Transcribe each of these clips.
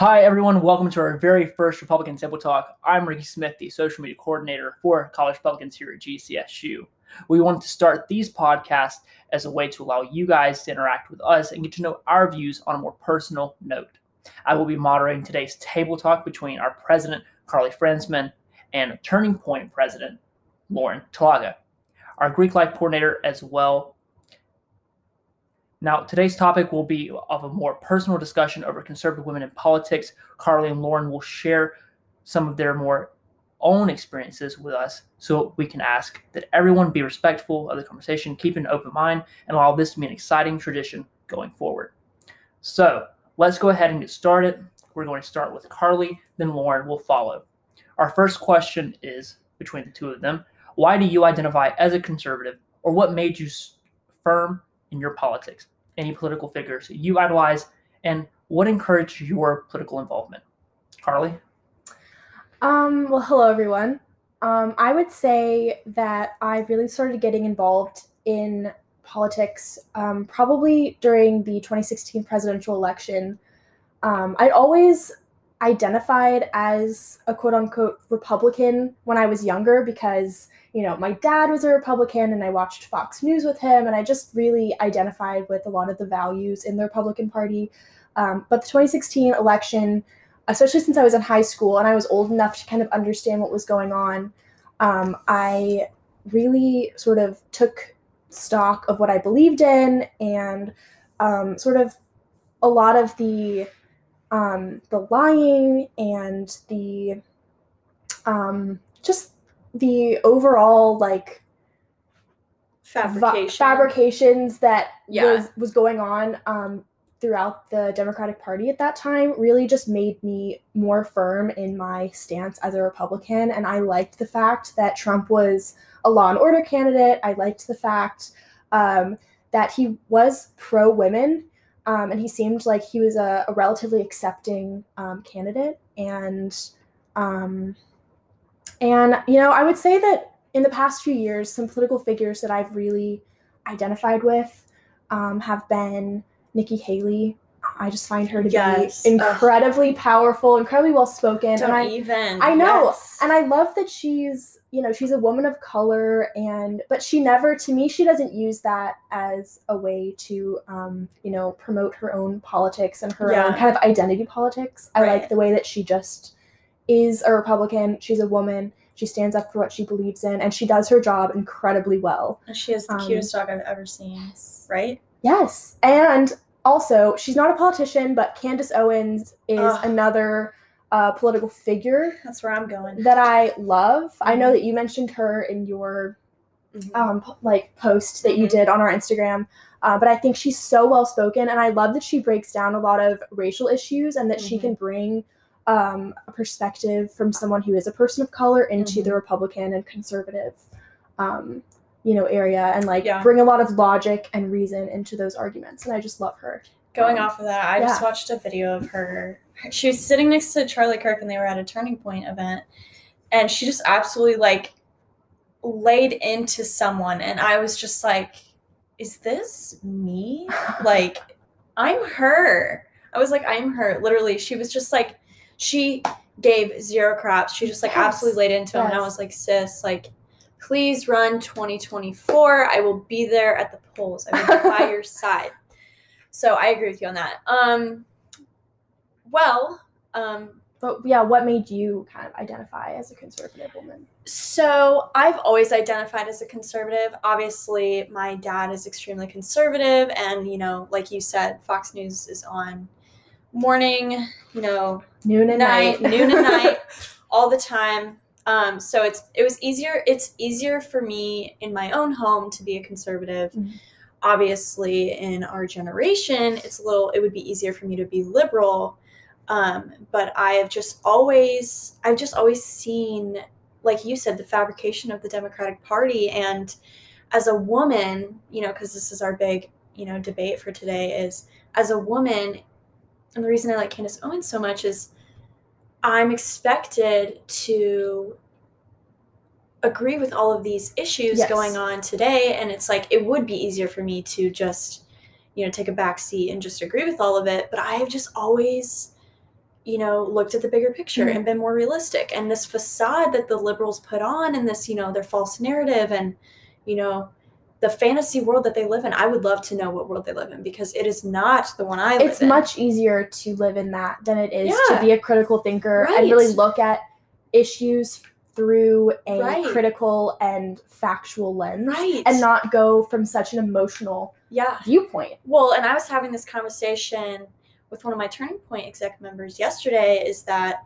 Hi, everyone. Welcome to our very first Republican Table Talk. I'm Ricky Smith, the social media coordinator for College Republicans here at GCSU. We wanted to start these podcasts as a way to allow you guys to interact with us and get to know our views on a more personal note. I will be moderating today's table talk between our president, Carly Friendsman, and Turning Point president, Lauren Talaga. Our Greek life coordinator as well now, today's topic will be of a more personal discussion over conservative women in politics. Carly and Lauren will share some of their more own experiences with us so we can ask that everyone be respectful of the conversation, keep an open mind, and allow this to be an exciting tradition going forward. So, let's go ahead and get started. We're going to start with Carly, then Lauren will follow. Our first question is between the two of them Why do you identify as a conservative, or what made you firm in your politics? Any political figures you idolize, and what encouraged your political involvement? Carly? Um, well, hello, everyone. Um, I would say that I really started getting involved in politics um, probably during the 2016 presidential election. Um, I'd always identified as a quote unquote Republican when I was younger because you know, my dad was a Republican and I watched Fox News with him, and I just really identified with a lot of the values in the Republican Party. Um, but the 2016 election, especially since I was in high school and I was old enough to kind of understand what was going on, um, I really sort of took stock of what I believed in and um, sort of a lot of the um, the lying and the um, just the overall like fabrication. fabrications that Yeah. was was going on um, throughout the Democratic Party at that time really just made me more firm in my stance as a Republican, and I liked the fact that Trump was a law and order candidate. I liked the fact um, that he was pro women. Um, and he seemed like he was a, a relatively accepting um, candidate, and um, and, you know, I would say that in the past few years, some political figures that I've really identified with um, have been Nikki Haley. I just find her to Yes. be incredibly powerful, incredibly well spoken. Don't And I, even. I know, Yes. and I love that she's, you know, she's a woman of color, and but she never, to me, she doesn't use that as a way to, um, you know, promote her own politics and her own kind of identity politics. I like the way that she just is a Republican. She's a woman. She stands up for what she believes in, and she does her job incredibly well. And she is the um, cutest dog I've ever seen. Right? Yes, and also she's not a politician, but Candace Owens is Ugh. another uh, political figure That's where I'm going. that I love. I know Mhm. that you mentioned her in your Mhm. um p- like post that you Mhm. did on our Instagram. Uh, but I think she's so well spoken, and I love that she breaks down a lot of racial issues and that she Mhm. can bring um, a perspective from someone who is a person of color into the Republican and conservative, um, you know, area, and like Yeah. bring a lot of logic and reason into those arguments. And I just love her. Going um, off of that, I just watched a video of her. She was sitting next to Charlie Kirk, and they were at a Turning Point event, and she just absolutely like laid into someone, and I was just like, "Is this me? Like, I'm her." I was like, "I'm her." Literally, she was just like, she gave zero craps. She just like Yes. absolutely laid into him, and I was like, "Sis, like." Please run 2024. I will be there at the polls. I will be by your side. So I agree with you on that. Um, well, um, But yeah, what made you kind of identify as a conservative woman? so I've always identified as a conservative. Obviously, my dad is extremely conservative, and you know, like you said, Fox News is on morning, you know, Noon and night, night, noon and night, all the time. Um, so it's it was easier. It's easier for me in my own home to be a conservative. Mhm. Obviously, in our generation, it's a little. It would be easier for me to be liberal. Um, but I have just always, I've just always seen, like you said, the fabrication of the Democratic Party. And as a woman, you know, because this is our big, you know, debate for today is as a woman, and the reason I like Candace Owens so much is I'm expected to agree with all of these issues Yes. going on today. And it's like, it would be easier for me to just, you know, take a back seat and just agree with all of it. But I have just always you know, looked at the bigger picture Mhm. and been more realistic. And this facade that the liberals put on and this, you know, their false narrative and, you know, the fantasy world that they live in, I would love to know what world they live in because it is not the one I live in. it's in. much easier to live in that than it is Yeah. to be a critical thinker Right. and really look at issues through a Right. critical and factual lens right. and not go from such an emotional yeah. viewpoint. Well, and I was having this conversation with one of my Turning Point exec members yesterday is that,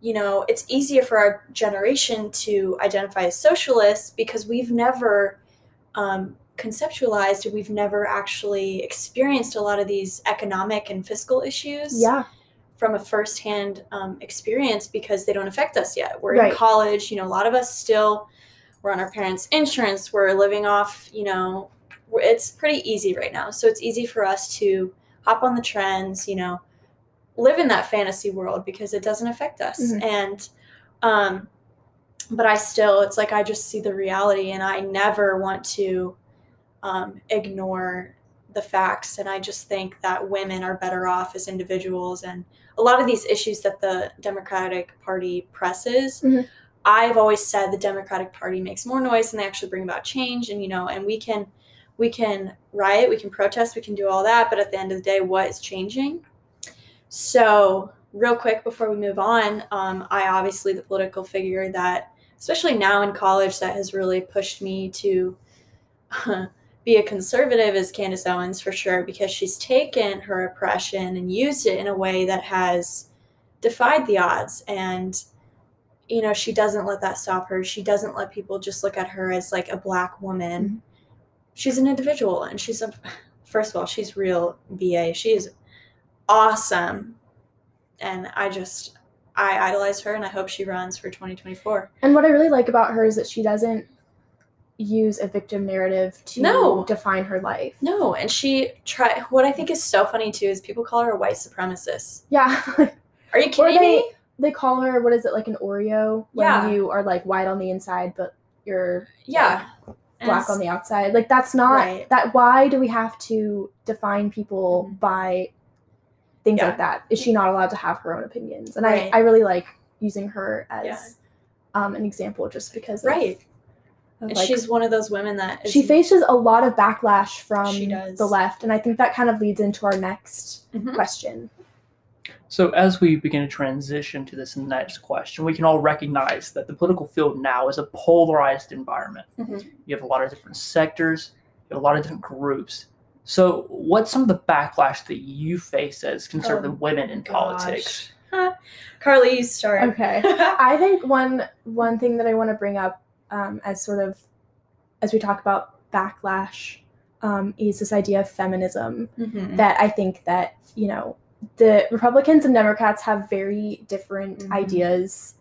you know, it's easier for our generation to identify as socialists because we've never um, conceptualized, we've never actually experienced a lot of these economic and fiscal issues Yeah. from a firsthand um, experience because they don't affect us yet. We're Right. in college, you know, a lot of us still, we're on our parents' insurance, we're living off, you know, it's pretty easy right now. So it's easy for us to hop on the trends, you know, live in that fantasy world because it doesn't affect us. Mhm. And, um, but I still, it's like I just see the reality and I never want to um, ignore the facts. And I just think that women are better off as individuals. And a lot of these issues that the Democratic Party presses, Mhm. I've always said the Democratic Party makes more noise than they actually bring about change. And, you know, and we can, we can riot, we can protest, we can do all that. But at the end of the day, what is changing? So, real quick before we move on, um, I obviously the political figure that, especially now in college, that has really pushed me to be a conservative is Candace Owens for sure, because she's taken her oppression and used it in a way that has defied the odds. And, you know, she doesn't let that stop her. She doesn't let people just look at her as like a black woman. Mm-hmm. She's an individual and she's a, first of all, she's real BA. She is awesome. And I just, I idolize her and I hope she runs for 2024. And what I really like about her is that she doesn't use a victim narrative to No. define her life. No, and she try. What I think is so funny too is people call her a white supremacist. Yeah. Are you kidding they me? they call her what is it like an Oreo when Yeah. you are like white on the inside but you're Yeah, And black on the outside. Like that's not Right. that why do we have to define people Mhm. by things Yeah. like that? Is she not allowed to have her own opinions? And Right. I, I really like using her as Yeah. um, an example just because of, right. of, And like, she's one of those women that is, she faces a lot of backlash from the left and I think that kind of leads into our next Mhm. question. So, as we begin to transition to this next question, we can all recognize that the political field now is a polarized environment. Mhm. You have a lot of different sectors, you have a lot of different groups. So, what's some of the backlash that you face as conservative Oh, women in politics? Carly, you start. Okay. I think one one thing that I want to bring up um, as sort of as we talk about backlash um, is this idea of feminism Mhm. that I think that you know the Republicans and Democrats have very different Mhm. ideas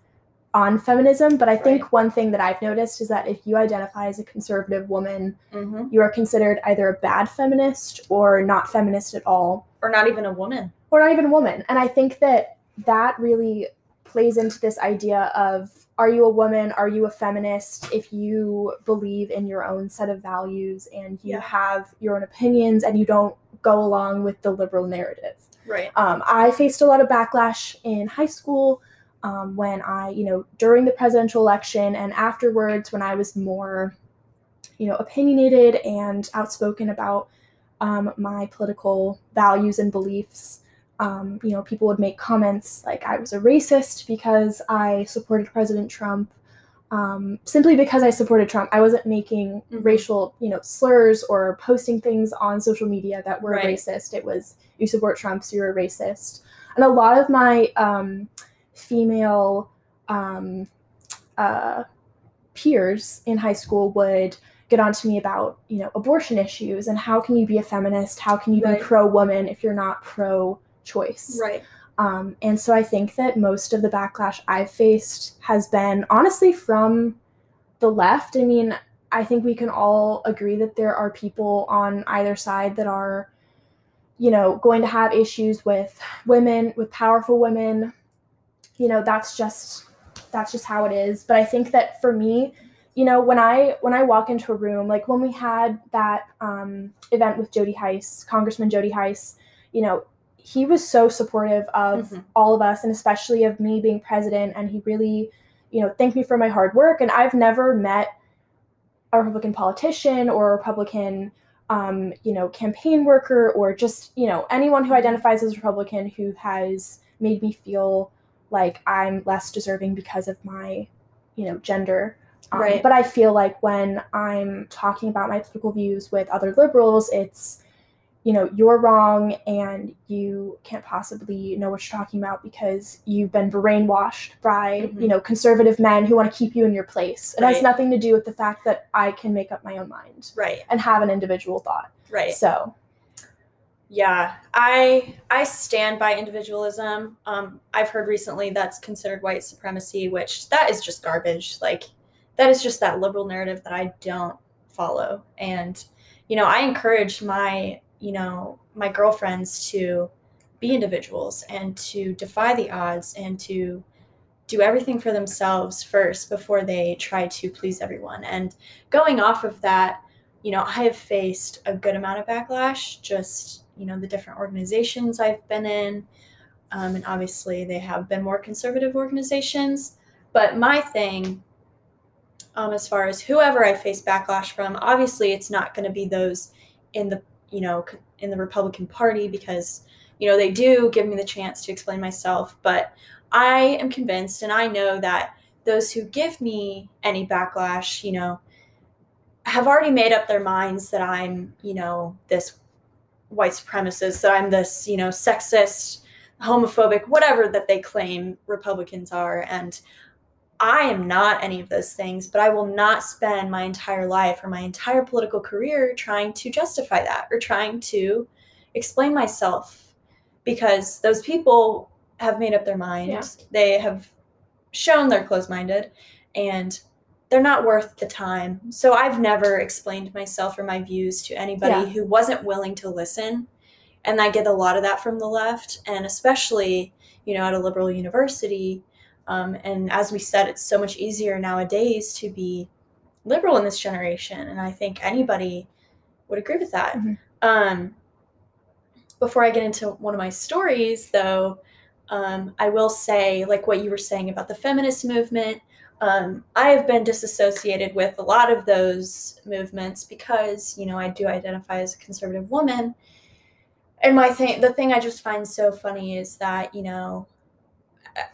on feminism, but I think Right. one thing that I've noticed is that if you identify as a conservative woman, Mhm. you are considered either a bad feminist or not feminist at all Or not even a woman. or not even a woman. And I think that that really plays into this idea of are you a woman? Are you a feminist? If you believe in your own set of values and you Yeah. have your own opinions and you don't go along with the liberal narrative. Right. Um, I faced a lot of backlash in high school um, when I, you know, during the presidential election and afterwards when I was more, you know, opinionated and outspoken about um, my political values and beliefs. Um, you know, people would make comments like I was a racist because I supported President Trump. Um, simply because I supported Trump, I wasn't making Mhm. racial, you know, slurs or posting things on social media that were Right. racist. It was you support Trump, so you're a racist. And a lot of my um, female um, uh, peers in high school would get on to me about you know abortion issues and how can you be a feminist how can you Right. be pro woman if you're not pro choice Right. um, and so i think that most of the backlash i've faced has been honestly from the left i mean i think we can all agree that there are people on either side that are you know going to have issues with women with powerful women you know that's just that's just how it is. But i think that for me you know when i when i walk into a room like when we had that um, event with jody hice congressman jody hice you know he was so supportive of Mhm. all of us and especially of me being president. And he really you know thanked me for my hard work. And i've never met a republican politician or a republican um, you know campaign worker or just you know anyone who identifies as republican who has made me feel like i'm less deserving because of my you know gender um, Right. but i feel like when i'm talking about my political views with other liberals it's you know you're wrong and you can't possibly know what you're talking about because you've been brainwashed by Mhm. you know conservative men who want to keep you in your place it has nothing to do with the fact that i can make up my own mind Right. and have an individual thought Right. so Yeah, I I stand by individualism. Um, I've heard recently that's considered white supremacy, which that is just garbage. Like that is just that liberal narrative that I don't follow. And you know, I encourage my you know my girlfriends to be individuals and to defy the odds and to do everything for themselves first before they try to please everyone. And going off of that, you know, I have faced a good amount of backlash, just, you know, the different organizations I've been in. Um, and obviously, they have been more conservative organizations. But my thing, um, as far as whoever I face backlash from, obviously, it's not going to be those in the, you know, in the Republican Party because, you know, they do give me the chance to explain myself. But I am convinced and I know that those who give me any backlash, you know, have already made up their minds that I'm, you know, this white supremacists, that I'm this, you know, sexist, homophobic, whatever that they claim Republicans are. And I am not any of those things, but I will not spend my entire life or my entire political career trying to justify that or trying to explain myself because those people have made up their mind. Yeah. They have shown they're closed minded and they're not worth the time. So I've never explained myself or my views to anybody Yeah. who wasn't willing to listen. And I get a lot of that from the left, and especially, you know, at a liberal university. Um, and as we said, it's so much easier nowadays to be liberal in this generation. And I think anybody would agree with that. Mhm. Um, before I get into one of my stories, though, um, I will say, like what you were saying about the feminist movement, um, I have been disassociated with a lot of those movements because, you know, I do identify as a conservative woman. And my thing, the thing I just find so funny is that, you know,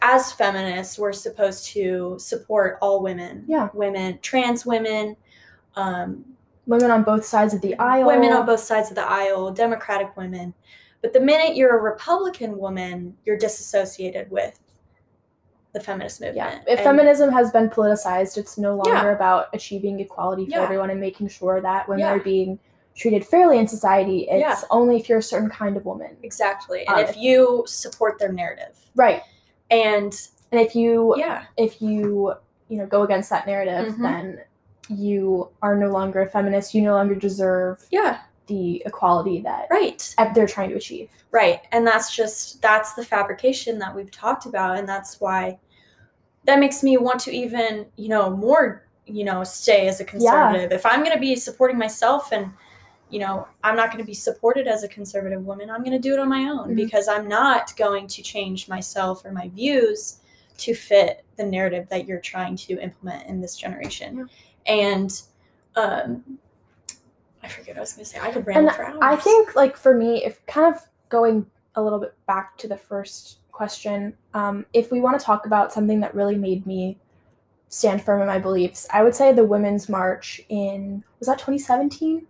as feminists, we're supposed to support all women. Yeah. Women, trans women, um, women on both sides of the aisle women on both sides of the aisle, Democratic women. But the minute you're a Republican woman, you're disassociated with the feminist movement. yeah if And- feminism has been politicized it's no longer Yeah. about achieving equality for Yeah. everyone and making sure that women Yeah. are being treated fairly in society it's only if you're a certain kind of woman Exactly. And Um, if you support their narrative. right And and if you yeah, if you you know go against that narrative Mhm. then you are no longer a feminist you no longer deserve yeah, the equality that right. they're trying to achieve Right. And that's just that's the fabrication that we've talked about and that's why that makes me want to even, you know, more, you know, stay as a conservative. If I'm going to be supporting myself and you know, I'm not going to be supported as a conservative woman. I'm going to do it on my own Mhm. because I'm not going to change myself or my views to fit the narrative that you're trying to implement in this generation. And um I forget what I was going to say. I could ramble And for hours. I think, like for me, if kind of going a little bit back to the first question, um, if we want to talk about something that really made me stand firm in my beliefs, I would say the Women's March in was that 2017? Do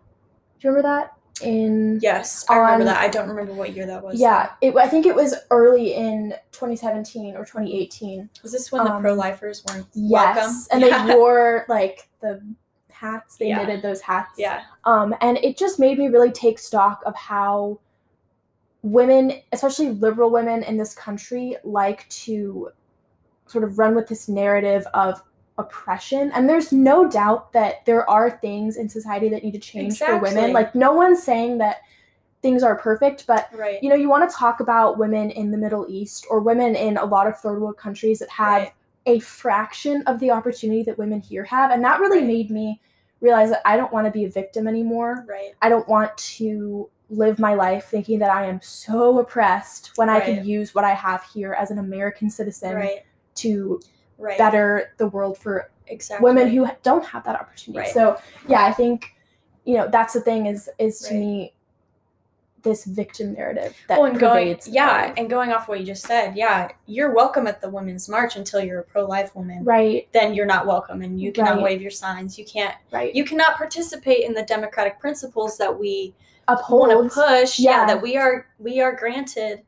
you remember that? In Yes, I remember that. I don't remember what year that was. yeah, it, I think it was early in 2017 or 2018. Was this when the Um, pro lifers weren't Yes, welcome? and yeah. they wore like the hats. They Yeah. knitted those hats. yeah, Um, and it just made me really take stock of how women, especially liberal women in this country, like to sort of run with this narrative of oppression. And there's no doubt that there are things in society that need to change for women. Like, no one's saying that things are perfect, but right. you know, you want to talk about women in the Middle East or women in a lot of third world countries that have Right. a fraction of the opportunity that women here have. And that really Right. made me realize that I don't want to be a victim anymore. right. I don't want to live my life thinking that I am so oppressed when I Right. could use what I have here as an American citizen right. to Right. better the world for exactly. women who don't have that opportunity. So yeah, I think you know that's the thing is is to me this victim narrative that well, and going, pervades the yeah, and going off what you just said, yeah, you're welcome at the Women's March until you're a pro-life woman. right, Then you're not welcome, and you cannot Right. wave your signs. You can't. right. You cannot participate in the democratic principles that we uphold want to push. Yeah. yeah. that we are we are granted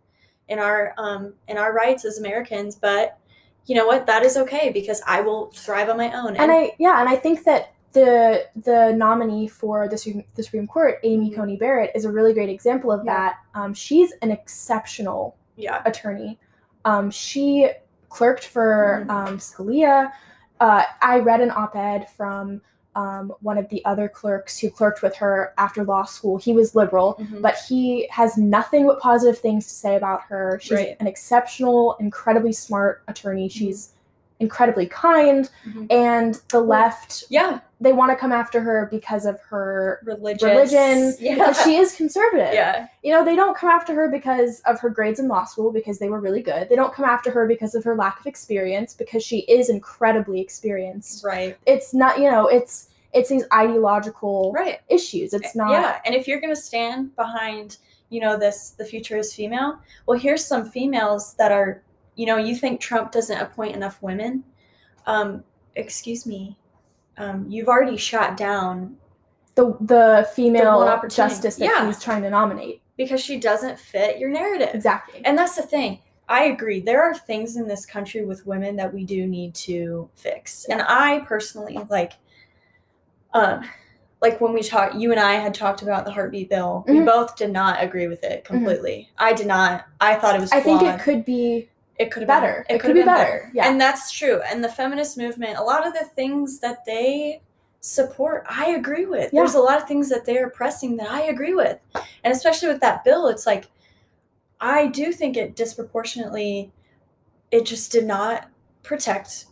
in our um in our rights as Americans. But you know what? That is okay because I will thrive on my own. and I yeah, and I think that the the nominee for the Supreme, the Supreme Court, Amy Mhm. Coney Barrett, is a really great example of Yeah. that. Um, she's an exceptional yeah, attorney. Um, she clerked for Mhm. um, Scalia. Uh, I read an op-ed from um, one of the other clerks who clerked with her after law school. He was liberal, Mhm. but he has nothing but positive things to say about her. She's Right. an exceptional, incredibly smart attorney. She's incredibly kind, Mhm. and the left yeah, they want to come after her because of her religious religion Yeah, because she is conservative yeah, you know, they don't come after her because of her grades in law school because they were really good. They don't come after her because of her lack of experience because she is incredibly experienced. right, It's not, you know, it's it's these ideological right. issues. It's not Yeah, and if you're gonna stand behind, you know, this the future is female. Well, here's some females that are, you know, you think Trump doesn't appoint enough women. Um, excuse me. Um, you've already shot down the the female one justice that Yeah. he's trying to nominate. because she doesn't fit your narrative. Exactly. And that's the thing. I agree. There are things in this country with women that we do need to fix. And I personally like um like when we talked you and I had talked about the heartbeat bill. We Mhm. both did not agree with it completely. I did not. I thought it was I think it could be it could have better. Been, It could could have be been better. Yeah. And that's true. And the feminist movement, a lot of the things that they support, I agree with. Yeah. There's a lot of things that they are pressing that I agree with. And especially with that bill, it's like I do think it disproportionately it just did not protect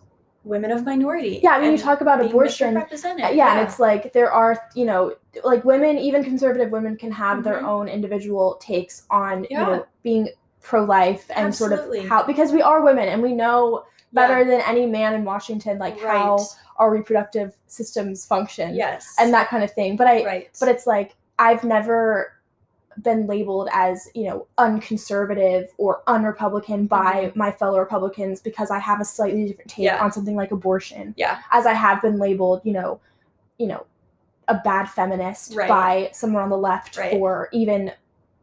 women of minority. yeah, I mean, you talk about abortion. misrepresented. Uh, yeah, and it's like there are you know like women even conservative women can have their Mhm. own individual takes on Yeah. you know being pro-life and Absolutely. sort of how because we are women and we know better Yeah. than any man in washington like how our reproductive systems function yes. and that kind of thing but i right. but it's like i've never been labeled as you know unconservative or unrepublican by my fellow republicans because i have a slightly different take Mm-hmm. Yeah. on something like abortion Yeah. as i have been labeled you know you know a bad feminist Right. by someone on the left Right. for even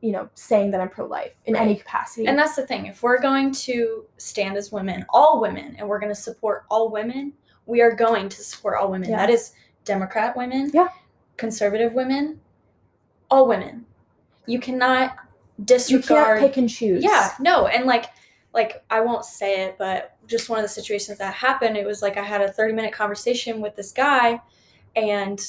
you know saying that i'm pro-life in Right. any capacity And that's the thing. If we're going to stand as women, all women, and we're going to support all women, we are going to support all women. Yeah. That is Democrat women, Yeah. conservative women, all women. You cannot disregard. you can't pick and choose Yeah, no, and like, like I won't say it, but just one of the situations that happened, it was like I had a thirty minute conversation with this guy, and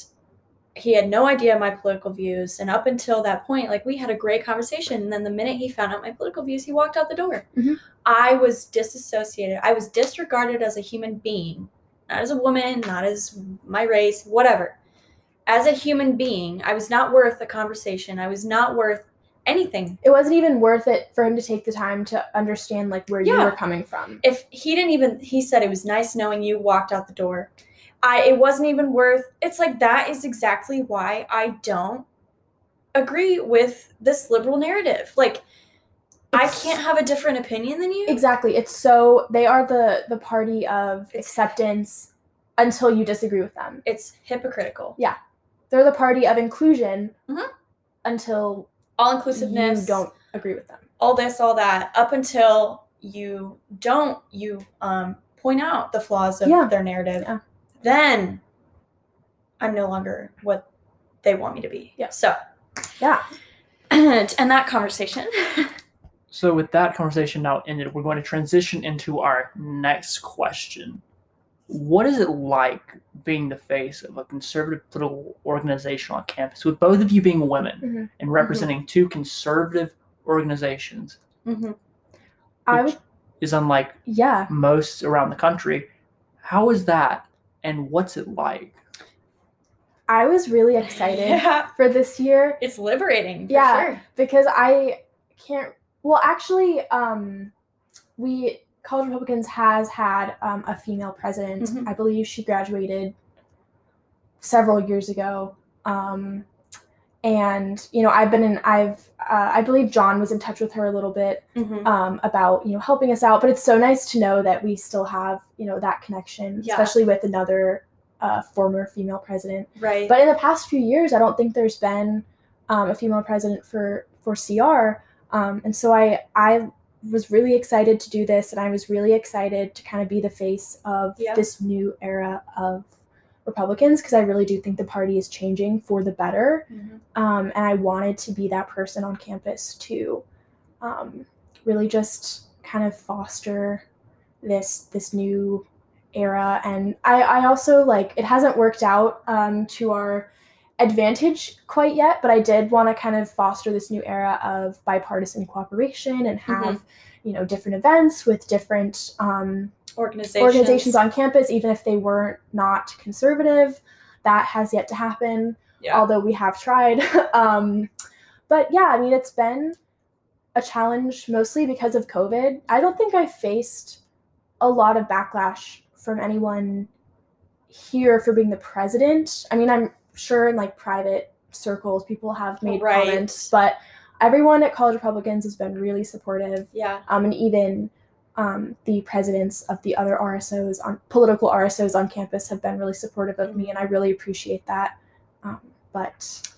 he had no idea my political views. And up until that point, like we had a great conversation. And then the minute he found out my political views, he walked out the door. Mhm. I was disassociated. I was disregarded as a human being, not as a woman, not as my race, whatever. As a human being, I was not worth a conversation. I was not worth anything it wasn't even worth it for him to take the time to understand like where you were coming from if he didn't even he said it was nice knowing you walked out the door i it wasn't even worth it's like that is exactly why i don't agree with this liberal narrative like i can't have a different opinion than you exactly it's so they are the the party of It's- acceptance until you disagree with them it's hypocritical Yeah. they're the party of inclusion Mhm. until all you inclusiveness don't agree with them all this all that up until you don't you um point out the flaws of Yeah. their narrative Yeah. Then i'm no longer what they want me to be Yeah. so yeah and, and that conversation So, with that conversation now ended, we're going to transition into our next question. What is it like being the face of a conservative political organization on campus, with both of you being women Mhm. and representing two conservative organizations? Mhm. i would is unlike yeah most around the country. How is that, and what's it like? I was really excited Yeah. for this year It's liberating. For Yeah. Sure. because I can't. Well, actually, um, we College Republicans has had um, a female president. Mhm. I believe she graduated several years ago. Um, and you know, I've been in. I've. Uh, I believe John was in touch with her a little bit Mhm. um, about you know helping us out. But it's so nice to know that we still have you know that connection, Yeah. especially with another uh, former female president. Right. But in the past few years, I don't think there's been um, a female president for for CR, um, and so I I was really excited to do this, and I was really excited to kind of be the face of Yeah. this new era of Republicans because I really do think the party is changing for the better, Mhm. um, and I wanted to be that person on campus to um, really just kind of foster this this new era. And I, I also like it hasn't worked out um, to our advantage quite yet but i did want to kind of foster this new era of bipartisan cooperation and have you know different events with different um, Organizations. organizations on campus even if they weren't not conservative that has yet to happen Yeah. although we have tried um, but yeah i mean it's been a challenge mostly because of covid i don't think i faced a lot of backlash from anyone here for being the president i mean i'm sure in like private circles people have made Right. comments but everyone at college republicans has been really supportive Yeah. um, and even um, the presidents of the other RSOs on political RSOs on campus have been really supportive of me, and I really appreciate that. Um, but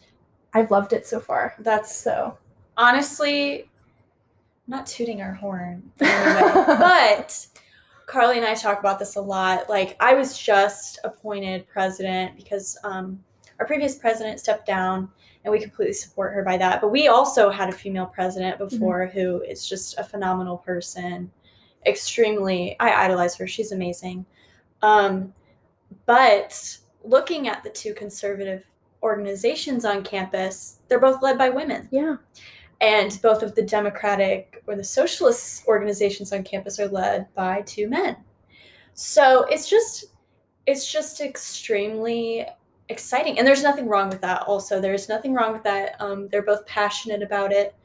I've loved it so far. That's So honestly not tooting our horn but Carly and I talk about this a lot. Like I was just appointed president because um, our previous president stepped down, and we completely support her by that. But we also had a female president before who is just a phenomenal person. Extremely, I idolize her. She's amazing. Um, but looking at the two conservative organizations on campus, they're both led by women. Yeah, and both of the democratic or the socialist organizations on campus are led by two men. So it's just it's just extremely exciting. And there's nothing wrong with that also. There's nothing wrong with that. Um, they're both passionate about it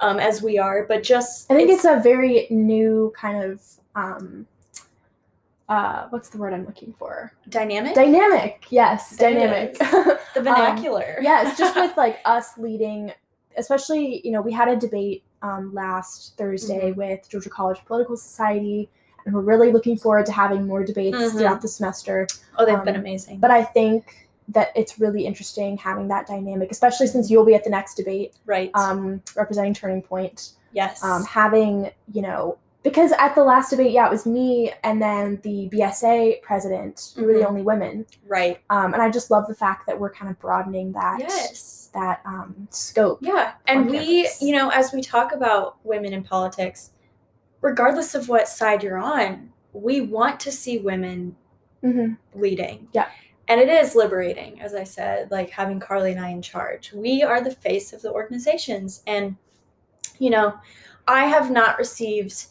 um, as we are but just I think it's, a very new kind of um, uh, what's the word I'm looking for? dynamic Dynamic. Yes, it dynamic. the vernacular yeah, it's just with like us leading, especially you know we had a debate um, last Thursday Mm-hmm. with Georgia College Political Society, and we're really looking forward to having more debates Mhm. throughout the semester. oh they've been um, amazing But I think that it's really interesting having that dynamic, especially since you'll be at the next debate right um, representing Turning Point. yes Um, having you know because at the last debate, yeah, it was me and then the BSA president. We were the Mhm. only women, right um, and I just love the fact that we're kind of broadening that yes that um, scope. Yeah, and we, campus. you know, as we talk about women in politics, regardless of what side you're on, we want to see women hmm leading. Yeah. And it is liberating, as I said, like having Carly and I in charge. We are the face of the organizations. And, you know, I have not received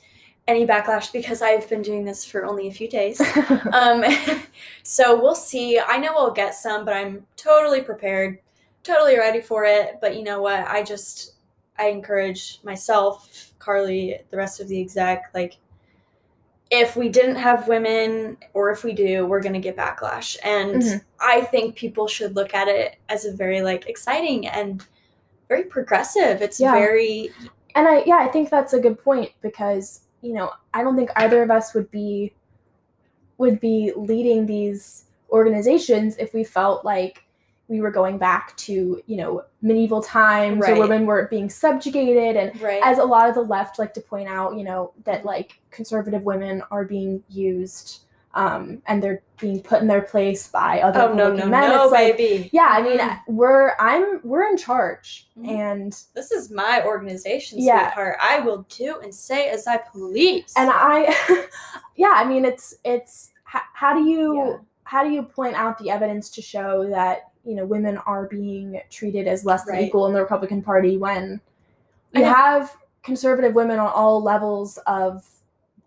any backlash because I've been doing this for only a few days. um, so we'll see. I know I'll get some, but I'm totally prepared, totally ready for it. But you know what? I just I encourage myself, Carly, the rest of the exec, like if we didn't have women or if we do, we're gonna get backlash. And Mhm. I think people should look at it as a very like exciting and very progressive. It's Yeah. very and I yeah, I think that's a good point because you know I don't think either of us would be would be leading these organizations if we felt like we were going back to you know medieval times Right. where women were being subjugated and right. as a lot of the left like to point out you know that like conservative women are being used um, and they're being put in their place by other oh no no men. no It's like, baby. yeah i mean Mm. we're i'm we're in charge Mhm. and this is my organization, Yeah. sweetheart. I will do and say as I please. and i yeah i mean it's it's how, how do you Yeah. how do you point out the evidence to show that you know women are being treated as less than Right. equal in the republican party when you have conservative women on all levels of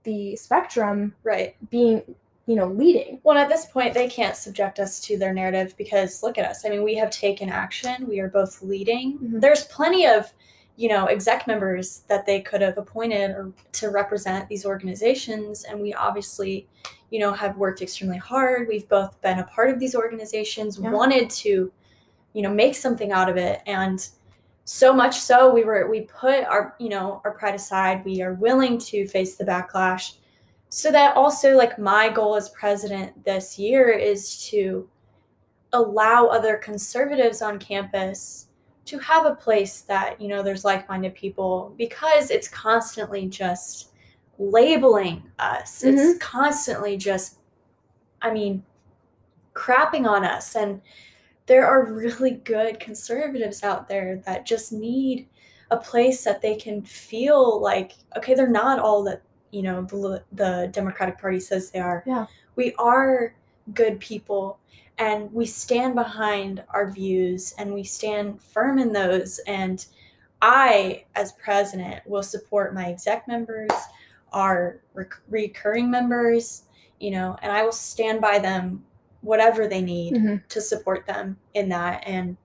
the spectrum right. being you know, leading. Well, at this point, they can't subject us to their narrative because look at us. I mean, we have taken action. We are both leading. Mhm. There's plenty of, you know, exec members that they could have appointed or to represent these organizations, and we obviously, you know, have worked extremely hard. We've both been a part of these organizations, Yeah. wanted to, you know, make something out of it, and so much so we were we put our you know our pride aside. We are willing to face the backlash so that also like my goal as president this year is to allow other conservatives on campus to have a place that you know there's like-minded people because it's constantly just labeling us. It's mm-hmm. constantly just i mean crapping on us. And there are really good conservatives out there that just need a place that they can feel like okay they're not all that you know the, the democratic party says they are. Yeah. we are good people and we stand behind our views and we stand firm in those. And i as president will support my exec members our rec- recurring members you know and i will stand by them whatever they need Mhm. to support them in that and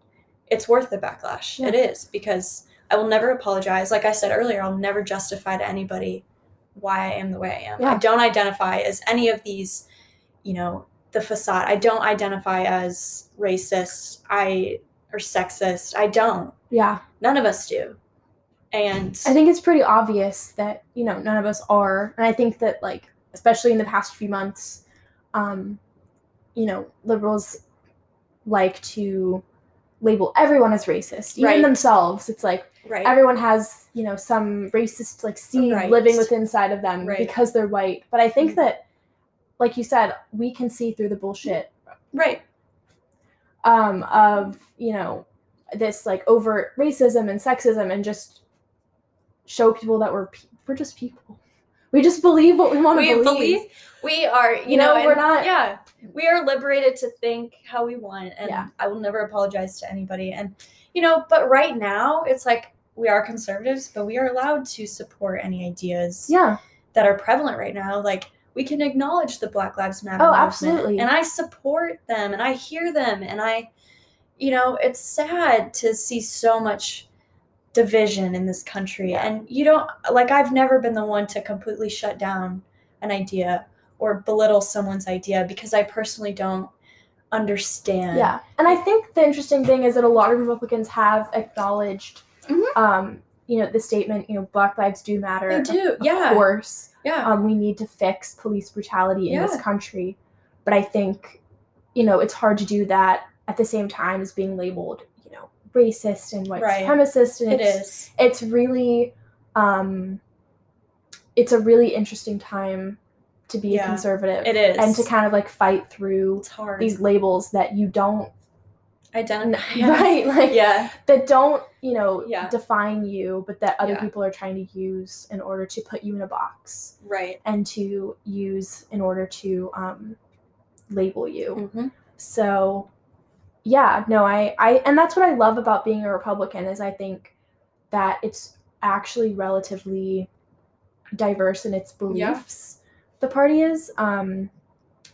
it's worth the backlash. Yeah. it is because i will never apologize. Like i said earlier i'll never justify to anybody why i am the way i am. I don't identify as any of these you know the facade. I don't identify as racist. I or sexist. I don't. Yeah. none of us do and I think it's pretty obvious that, you know, none of us are. And I think that like especially in the past few months, um, you know, liberals like to label everyone as racist. Even Right. themselves. It's like right everyone has, you know, some racist like seed Right. living within inside of them Right. because they're white. But I think Mhm. that like you said, we can see through the bullshit right um, of you know this like overt racism and sexism and just show people that we're pe- we're just people. We just believe what we want to believe. believe we are you, You know, know, we're not- yeah we are liberated to think how we want and Yeah. i will never apologize to anybody and you know but right now it's like we are conservatives but we are allowed to support any ideas Yeah, that are prevalent right now like we can acknowledge the black lives matter Oh, movement, absolutely. and i support them and i hear them and i you know it's sad to see so much division in this country Yeah. and you don't like i've never been the one to completely shut down an idea or belittle someone's idea because i personally don't understand yeah. And I think the interesting thing is that a lot of Republicans have acknowledged, Mhm. um, you know, the statement, you know, Black Lives do matter. they do Of yeah Of course, yeah um, we need to fix police brutality in this country. But I think, you know, it's hard to do that at the same time as being labeled, racist and white Right. supremacist. And it it's, is it's really um it's a really interesting time to be Yeah, a conservative it is. and to kind of like fight through these labels that you don't identify right like yeah that don't you know Yeah. define you but that other Yeah. people are trying to use in order to put you in a box right and to use in order to um label you hmm so yeah no i i and that's what i love about being a republican is i think that it's actually relatively diverse in its beliefs. The party is um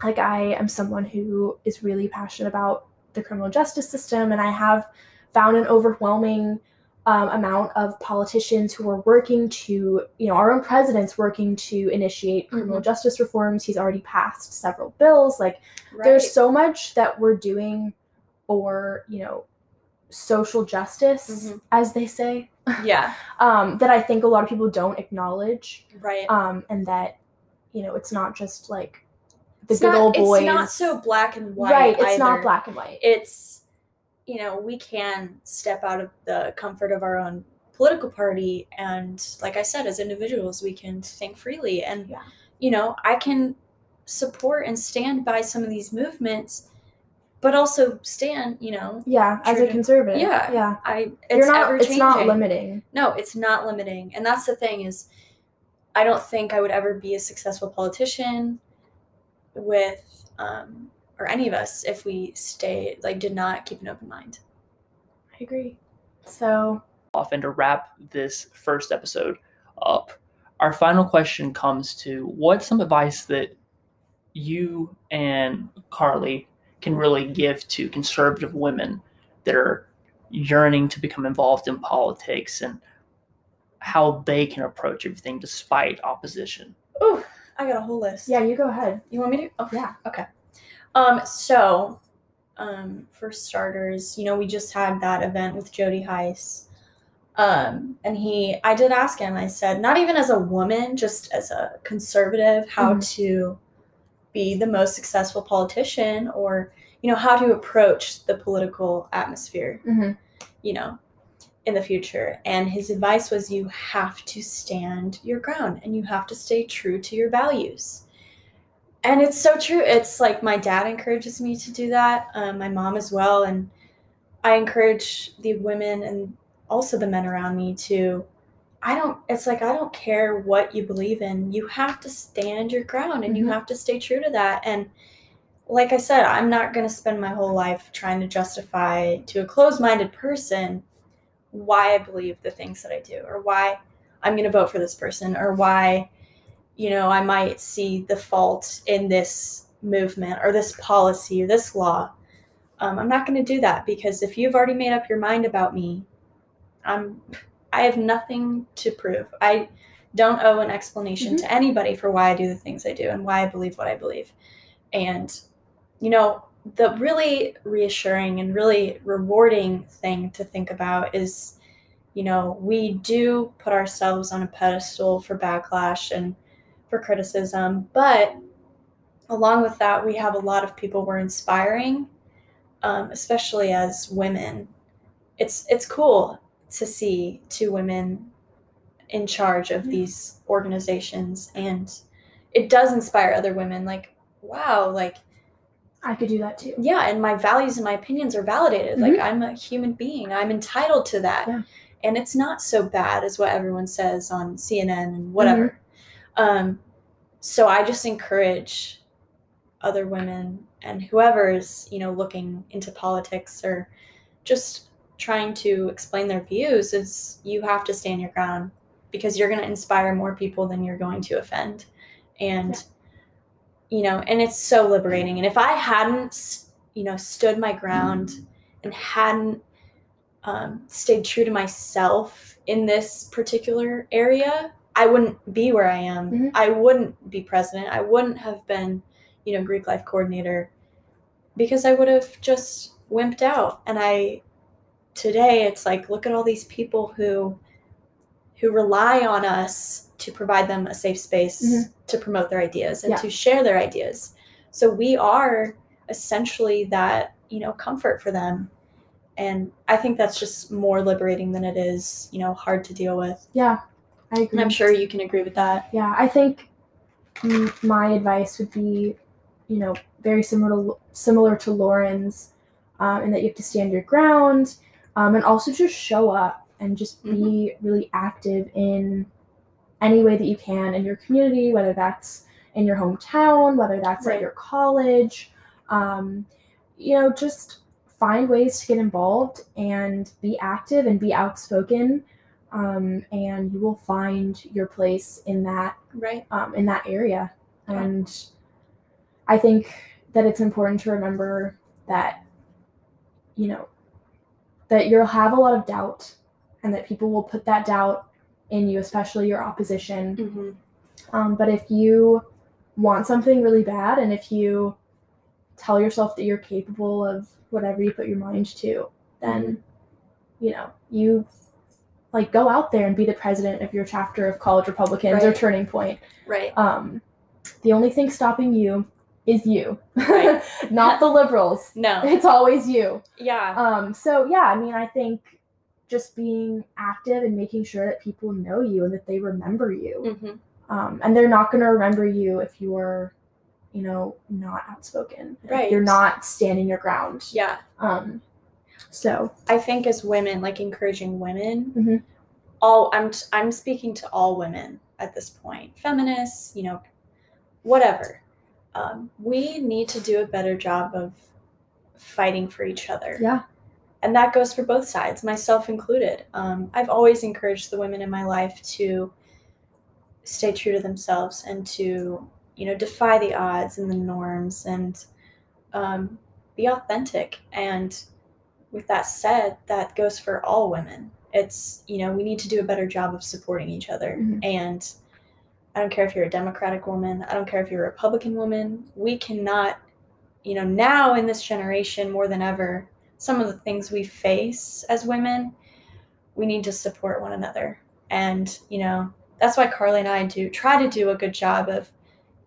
like i am someone who is really passionate about the criminal justice system and i have found an overwhelming um, amount of politicians who are working to you know our own president's working to initiate criminal justice reforms. He's already passed several bills. Like right. there's so much that we're doing for you know social justice Mhm. as they say. Yeah. Um, that i think a lot of people don't acknowledge right. um, and that you know it's not just like the it's good not, old boys it's not so black and white right it's not black and white. It's you know we can step out of the comfort of our own political party and like i said as individuals we can think freely and Yeah. you know i can support and stand by some of these movements but also stand you know yeah as a to- conservative. Yeah. yeah. I it's you're not ever it's not limiting. No it's not limiting. And that's the thing is i don't think i would ever be a successful politician with um or any of us if we stay like did not keep an open mind. I agree. So often to wrap this first episode up, our final question comes to what's some advice that you and Carly can really give to conservative women that are yearning to become involved in politics and how they can approach everything despite opposition? Oh, I got a whole list. Yeah, you go ahead. You want me to? Oh, Yeah. Okay. Um, so, um, for starters, you know, we just had that event with Jody Hice. Um, and he, I did ask him, I said, not even as a woman, just as a conservative, how Mhm. to be the most successful politician or, you know, how to approach the political atmosphere, Mhm. you know, in the future. And his advice was you have to stand your ground and you have to stay true to your values and it's so true it's like my dad encourages me to do that um, my mom as well and i encourage the women and also the men around me to i don't it's like i don't care what you believe in you have to stand your ground and you Mhm. have to stay true to that and like i said i'm not going to spend my whole life trying to justify to a closed-minded person why i believe the things that i do or why i'm going to vote for this person or why you know, I might see the fault in this movement or this policy or this law. Um, I'm not going to do that because if you've already made up your mind about me, I'm I have nothing to prove. I don't owe an explanation to anybody for why I do the things I do and why I believe what I believe. And you know, the really reassuring and really rewarding thing to think about is you know, we do put ourselves on a pedestal for backlash and for criticism, but along with that, we have a lot of people we're inspiring, um, especially as women. It's it's cool to see two women in charge of Mhm. these organizations, and it does inspire other women. Like, wow, like I could do that too. yeah, and my values and my opinions are validated. Like I'm a human being. I'm entitled to that. Yeah. And it's not so bad as what everyone says on CNN and whatever. Um so I just encourage other women and whoever's, you know, looking into politics or just trying to explain their views is you have to stand your ground because you're going to inspire more people than you're going to offend. And you know, and it's so liberating. And if I hadn't, you know, stood my ground and hadn't um, stayed true to myself in this particular area, I wouldn't be where I am. Mhm. I wouldn't be president. I wouldn't have been, you know, Greek life coordinator because I would have just wimped out. And I, today, it's like, look at all these people who, who rely on us to provide them a safe space Mhm. to promote their ideas and Yeah. to share their ideas. So we are essentially that, you know, comfort for them. And I think that's just more liberating than it is, you know, hard to deal with. Yeah, I agree. And I'm sure you can agree with that. Yeah, I think my advice would be, you know, very similar to similar to Lauren's, um, in that you have to stand your ground, um, and also just show up and just be really active in any way that you can in your community, whether that's in your hometown, whether that's Right. at your college. Um, you know, just find ways to get involved and be active and be outspoken um, and you will find your place in that Right. um, in that area. Yeah. And I think that it's important to remember that you know that you'll have a lot of doubt, and that people will put that doubt in you, especially your opposition. Mm-hmm. Um, but if you want something really bad, and if you tell yourself that you're capable of whatever you put your mind to, then you know you like go out there and be the president of your chapter of college Republicans or Turning Point. Right. Um, the only thing stopping you is you, Right. not the liberals. No. It's always you. Yeah. Um, so yeah, I mean, I think just being active and making sure that people know you and that they remember you. Mm-hmm. Um, and they're not going to remember you if you're, you know, not outspoken. Right. You're not standing your ground. Yeah. Um, so I think as women, like encouraging women, mm-hmm. all I'm I'm speaking to all women at this point, feminists, you know, whatever. Um, we need to do a better job of fighting for each other. yeah, and that goes for both sides, myself included. Um, I've always encouraged the women in my life to stay true to themselves and to, you know, defy the odds and the norms and um, be authentic. And with that said, that goes for all women. It's, you know, we need to do a better job of supporting each other. Mhm. And I don't care if you're a Democratic woman, I don't care if you're a Republican woman. We cannot, you know, now in this generation more than ever, some of the things we face as women, we need to support one another. And, you know, that's why Carly and I do try to do a good job of,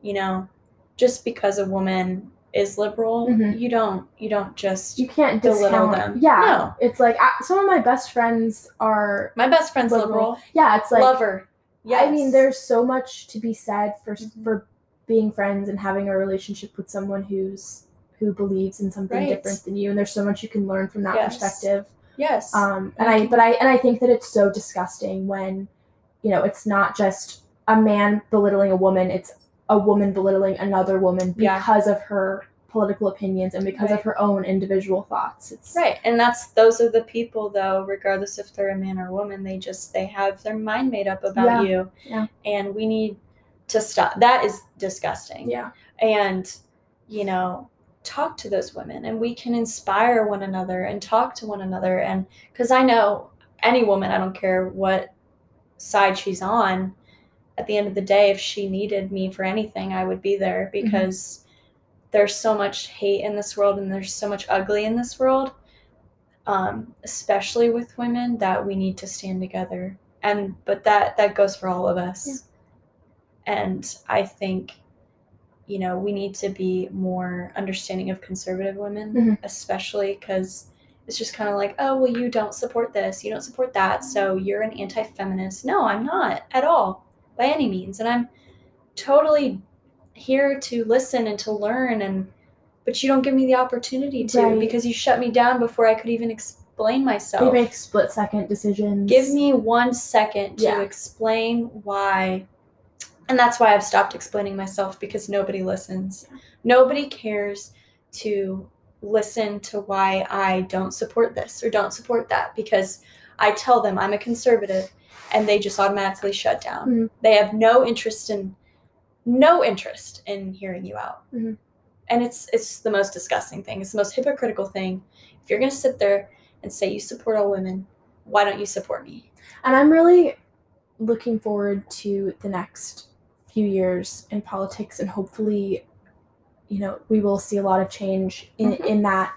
you know, just because a woman is liberal, Mhm. you don't you don't just You can't belittle them. Yeah, No. it's like I, some of my best friends are. my best friend's Liberal. liberal. Yeah, it's like Love her. Yes. I mean, there's so much to be said for Mhm. for being friends and having a relationship with someone who's who believes in something Right. different than you, and there's so much you can learn from that Yes. perspective. yes. Um, and I, but I, and I think that it's so disgusting when, you know, it's not just a man belittling a woman; it's a woman belittling another woman Yeah. because of her political opinions and because of her own individual thoughts. It's Right. And that's those are the people though, regardless if they're a man or a woman, they just they have their mind made up about Yeah. you. Yeah. And we need to stop. That is disgusting. Yeah. And, you know, talk to those women and we can inspire one another and talk to one another and cuz I know any woman, I don't care what side she's on, at the end of the day if she needed me for anything, I would be there mm-hmm. because there's so much hate in this world and there's so much ugly in this world um, especially with women that we need to stand together. And but that that goes for all of us. And i think you know we need to be more understanding of conservative women Mhm. especially because it's just kind of like oh well you don't support this you don't support that so you're an anti-feminist. No i'm not at all by any means. And i'm totally here to listen and to learn and but you don't give me the opportunity to Right. because you shut me down before I could even explain myself. they make split second decisions. Give me one second to Yeah. explain why. And that's why I've stopped explaining myself because nobody listens. Nobody cares to listen to why I don't support this or don't support that because I tell them I'm a conservative and they just automatically shut down. Mhm. They have no interest in no interest in hearing you out. Mhm. And it's it's the most disgusting thing. It's the most hypocritical thing. If you're going to sit there and say you support all women, why don't you support me? And I'm really looking forward to the next few years in politics and hopefully you know we will see a lot of change in, Mhm. in that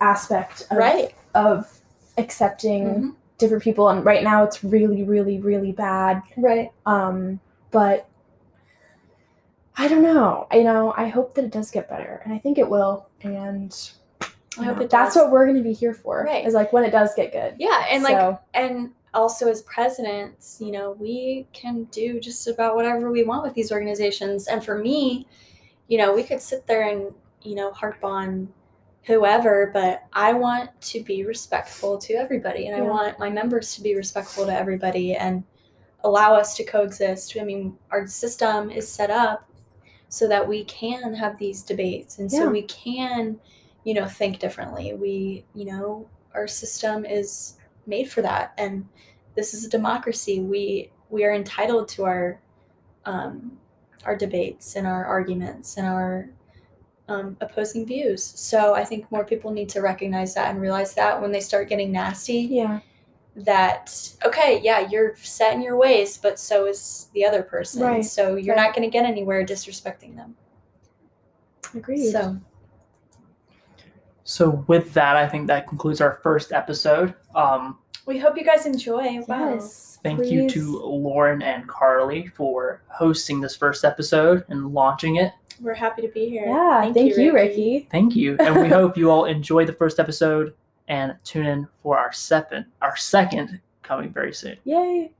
aspect of, Right. of accepting Mhm. different people and right now it's really really really bad Right. um but i don't know you know i hope that it does get better and i think it will and I hope it that's does. what we're going to be here for Right. is like when it does get good Yeah, and like and also as presidents, you know, we can do just about whatever we want with these organizations. And for me, you know, we could sit there and, you know, harp on whoever, but I want to be respectful to everybody and I want my members to be respectful to everybody and allow us to coexist. I mean, our system is set up so that we can have these debates and so we can, you know, think differently. We, you know, our system is made for that and this is a democracy. We we are entitled to our um our debates and our arguments and our um, opposing views. So i think more people need to recognize that and realize that when they start getting nasty yeah that okay yeah you're set in your ways but so is the other person. Right, so you're right. not going to get anywhere disrespecting them. Agreed. So. So with that, I think that concludes our first episode. Um, we hope you guys enjoy. Wow. Yes thank you to Lauren and Carly for hosting this first episode and launching it. we're happy to be here. Yeah thank, you ricky. Thank you, and we hope you all enjoy the first episode and tune in for our second, our second coming very soon. yay